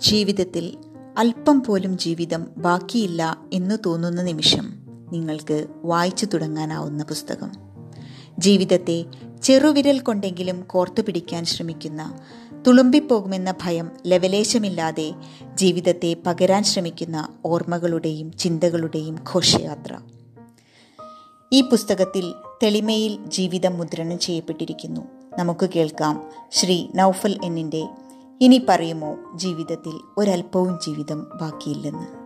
ജീവിതത്തിൽ അല്പം പോലും ജീവിതം ബാക്കിയില്ല എന്ന് തോന്നുന്ന നിമിഷം നിങ്ങൾക്ക് വായിച്ചു തുടങ്ങാനാവുന്ന പുസ്തകം. ജീവിതത്തെ ചെറുവിരൽ കൊണ്ടെങ്കിലും കോർത്തു പിടിക്കാൻ ശ്രമിക്കുന്ന തുളുമ്പിപ്പോകുമെന്ന ഭയം ലവലേശമില്ലാതെ ജീവിതത്തെ പകരാൻ ശ്രമിക്കുന്ന ഓർമ്മകളുടെയും ചിന്തകളുടെയും ഘോഷയാത്ര. ഈ പുസ്തകത്തിൽ തെളിമയിൽ ജീവിതം മുദ്രണം ചെയ്യപ്പെട്ടിരിക്കുന്നു. നമുക്ക് കേൾക്കാം ശ്രീ നൌഫൽ എന്നിന്റെ ഇനി പറയുമോ ജീവിതത്തിൽ ഒരല്പവും ജീവിതം ബാക്കിയില്ലെന്ന്?